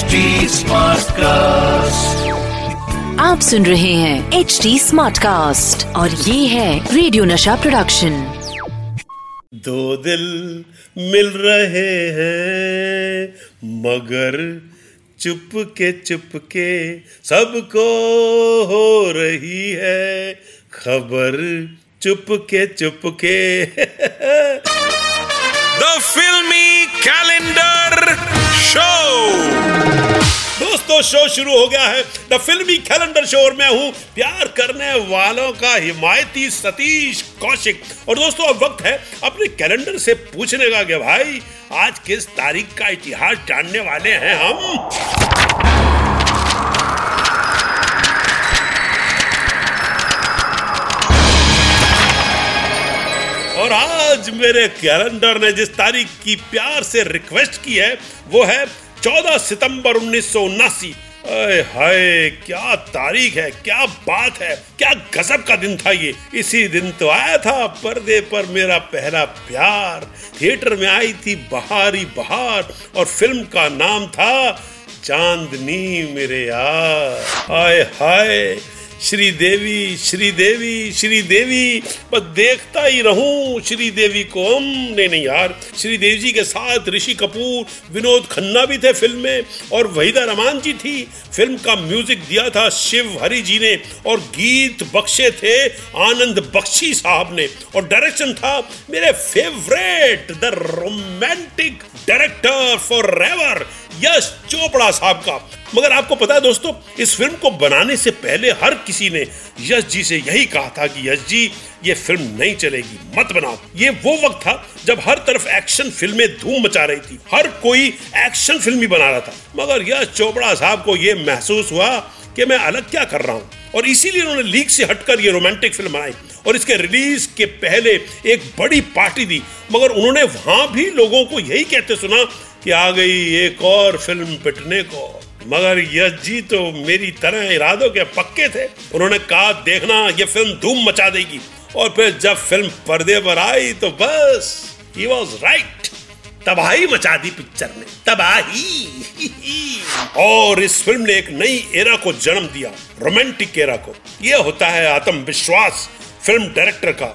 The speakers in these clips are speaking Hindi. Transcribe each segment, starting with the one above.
HD Smartcast. आप सुन रहे हैं एच डी स्मार्ट कास्ट और ये है रेडियो नशा प्रोडक्शन दो दिल मिल रहे हैं मगर चुप के चुप के सबको हो रही है खबर। चुप के चुप के द फिल्मी कैलेंडर शो दोस्तों शो शुरू हो गया है। द फिल्मी कैलेंडर शो और मैं हूँ प्यार करने वालों का हिमायती सतीश कौशिक। और दोस्तों, अब वक्त है अपने कैलेंडर से पूछने का कि भाई, आज किस तारीख का इतिहास जानने वाले हैं हम? आज मेरे कैलेंडर ने जिस तारीख की प्यार से रिक्वेस्ट की है, वो है 14 सितंबर उन्नीस सौ उन्नासी हाय, क्या तारीख है, क्या बात है, क्या गजब का दिन था ये। इसी दिन तो आया था पर्दे पर मेरा पहला प्यार। थिएटर में आई थी बहारी बहार, और फ़िल्म का नाम था चांदनी मेरे यार। हाय हाय श्री देवी श्री देवी श्री देवी, बस देखता ही रहूँ। श्री देवी को हम नहीं नहीं यार श्री देवी जी के साथ ऋषि कपूर, विनोद खन्ना भी थे फ़िल्म में, और वहीदा रमान जी थी। फ़िल्म का म्यूज़िक दिया था शिव हरि जी ने, और गीत बख्शे थे आनंद बख्शी साहब ने। और डायरेक्शन था मेरे favourite, the romantic director forever Yash Chopra sahab का। मगर आपको पता है दोस्तों, इस फ़िल्म को बनाने से पहले हर किसी ने यश जी से यही कहा था कि यश जी, ये फ़िल्म नहीं चलेगी, मत बनाओ। ये वो वक्त था जब हर तरफ़ एक्शन फ़िल्में धूम मचा रही थी। हर कोई एक्शन फ़िल्म ही बना रहा था। मगर यश चोपड़ा साहब को ये महसूस हुआ कि मैं अलग क्या कर रहा हूँ। और इसीलिए उन्होंने लीक से हटकर ये रोमांटिक फ़िल्म बनाई। और इसके रिलीज़ के पहले एक बड़ी पार्टी दी। मगर उन्होंने वहाँ भी लोगों को यही कहते सुना कि आ गई एक और फ़िल्म पिटने को। मगर यश जी तो मेरी तरह इरादों के पक्के थे। उन्होंने कहा, देखना, ये फ़िल्म धूम मचा देगी। और फिर जब फ़िल्म पर्दे पर आई तो बस ही वॉज़ राइट तबाही मचा दी पिक्चर ने। तबाही। और इस फ़िल्म ने एक नई एरा को जन्म दिया, रोमांटिक एरा को। यह होता है आत्मविश्वास। फ़िल्म डायरेक्टर का,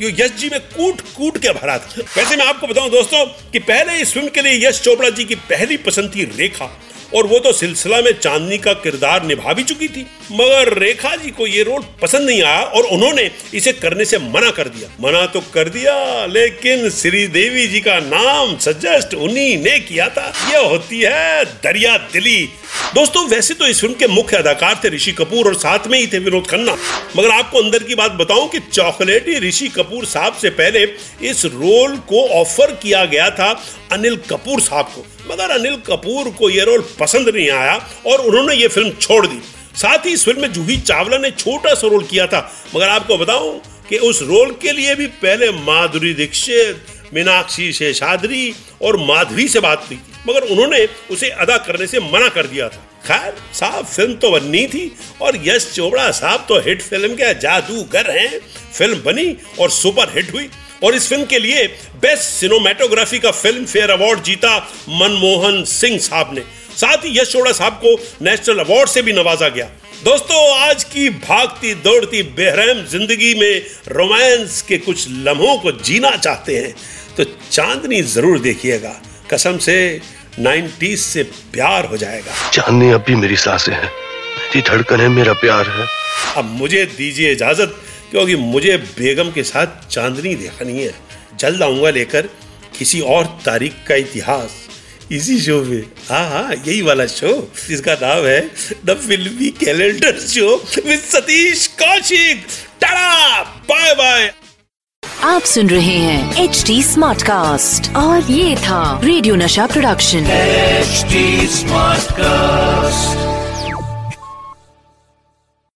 जो यश जी में कूट कूट के भरा था वैसे मैं आपको बताऊँ दोस्तों, कि पहले इस फ़िल्म के लिए यश चोपड़ा जी की पहली पसंद थी रेखा। और वो तो सिलसिला में चांदनी का किरदार निभा भी चुकी थी। मगर रेखा जी को ये रोल पसंद नहीं आया और उन्होंने इसे करने से मना कर दिया। मना तो कर दिया, लेकिन श्रीदेवी जी का नाम सजेस्ट उन्हीं ने किया था। ये होती है दरिया दिली। दोस्तों, वैसे तो इस फ़िल्म के मुख्य अदाकार थे ऋषि कपूर और साथ में ही थे विनोद खन्ना। मगर आपको अंदर की बात बताऊँ कि चॉकलेटी ऋषि कपूर साहब से पहले इस रोल को ऑफ़र किया गया था अनिल कपूर साहब को। मगर अनिल कपूर को यह रोल पसंद नहीं आया और उन्होंने ये फ़िल्म छोड़ दी। साथ ही इस फ़िल्म में जूही चावला ने छोटा सा रोल किया था। मगर आपको बताऊँ कि उस रोल के लिए भी पहले माधुरी दीक्षित, मीनाक्षी शेषाद्री और माधवी से बात हुई मगर उन्होंने उसे अदा करने से मना कर दिया था। खैर साहब फ़िल्म तो बननी थी और यश चोपड़ा साहब तो हिट फ़िल्म के जादूगर हैं। फ़िल्म बनी और सुपर हिट हुई। और इस फ़िल्म के लिए बेस्ट सिनेमाटोग्राफी का फ़िल्म फेयर अवार्ड जीता मनमोहन सिंह साहब ने। साथ ही यश चोपड़ा साहब को नेशनल अवार्ड से भी नवाजा गया। दोस्तों आज की भागती दौड़ती बेरहम ज़िंदगी में रोमांस के कुछ लम्हों को जीना चाहते हैं तो चांदनी ज़रूर देखिएगा। कसम से 90s से प्यार हो जाएगा। चांदनी अब भी मेरी साँसें हैं। मेरी धड़कन है मेरा प्यार है। अब मुझे दीजिए इजाज़त। क्योंकि मुझे बेगम के साथ चांदनी देखनी है। जल्द आऊँगा लेकर किसी और तारीख का इतिहास। इसी शो में हाँ हाँ यही वाला शो इसका नाम है the filmi calendar show with Satish Kaushik. Tata bye bye. आप सुन रहे हैं एच डी स्मार्ट कास्ट और ये था रेडियो नशा प्रोडक्शन एचडी स्मार्ट Smartcast.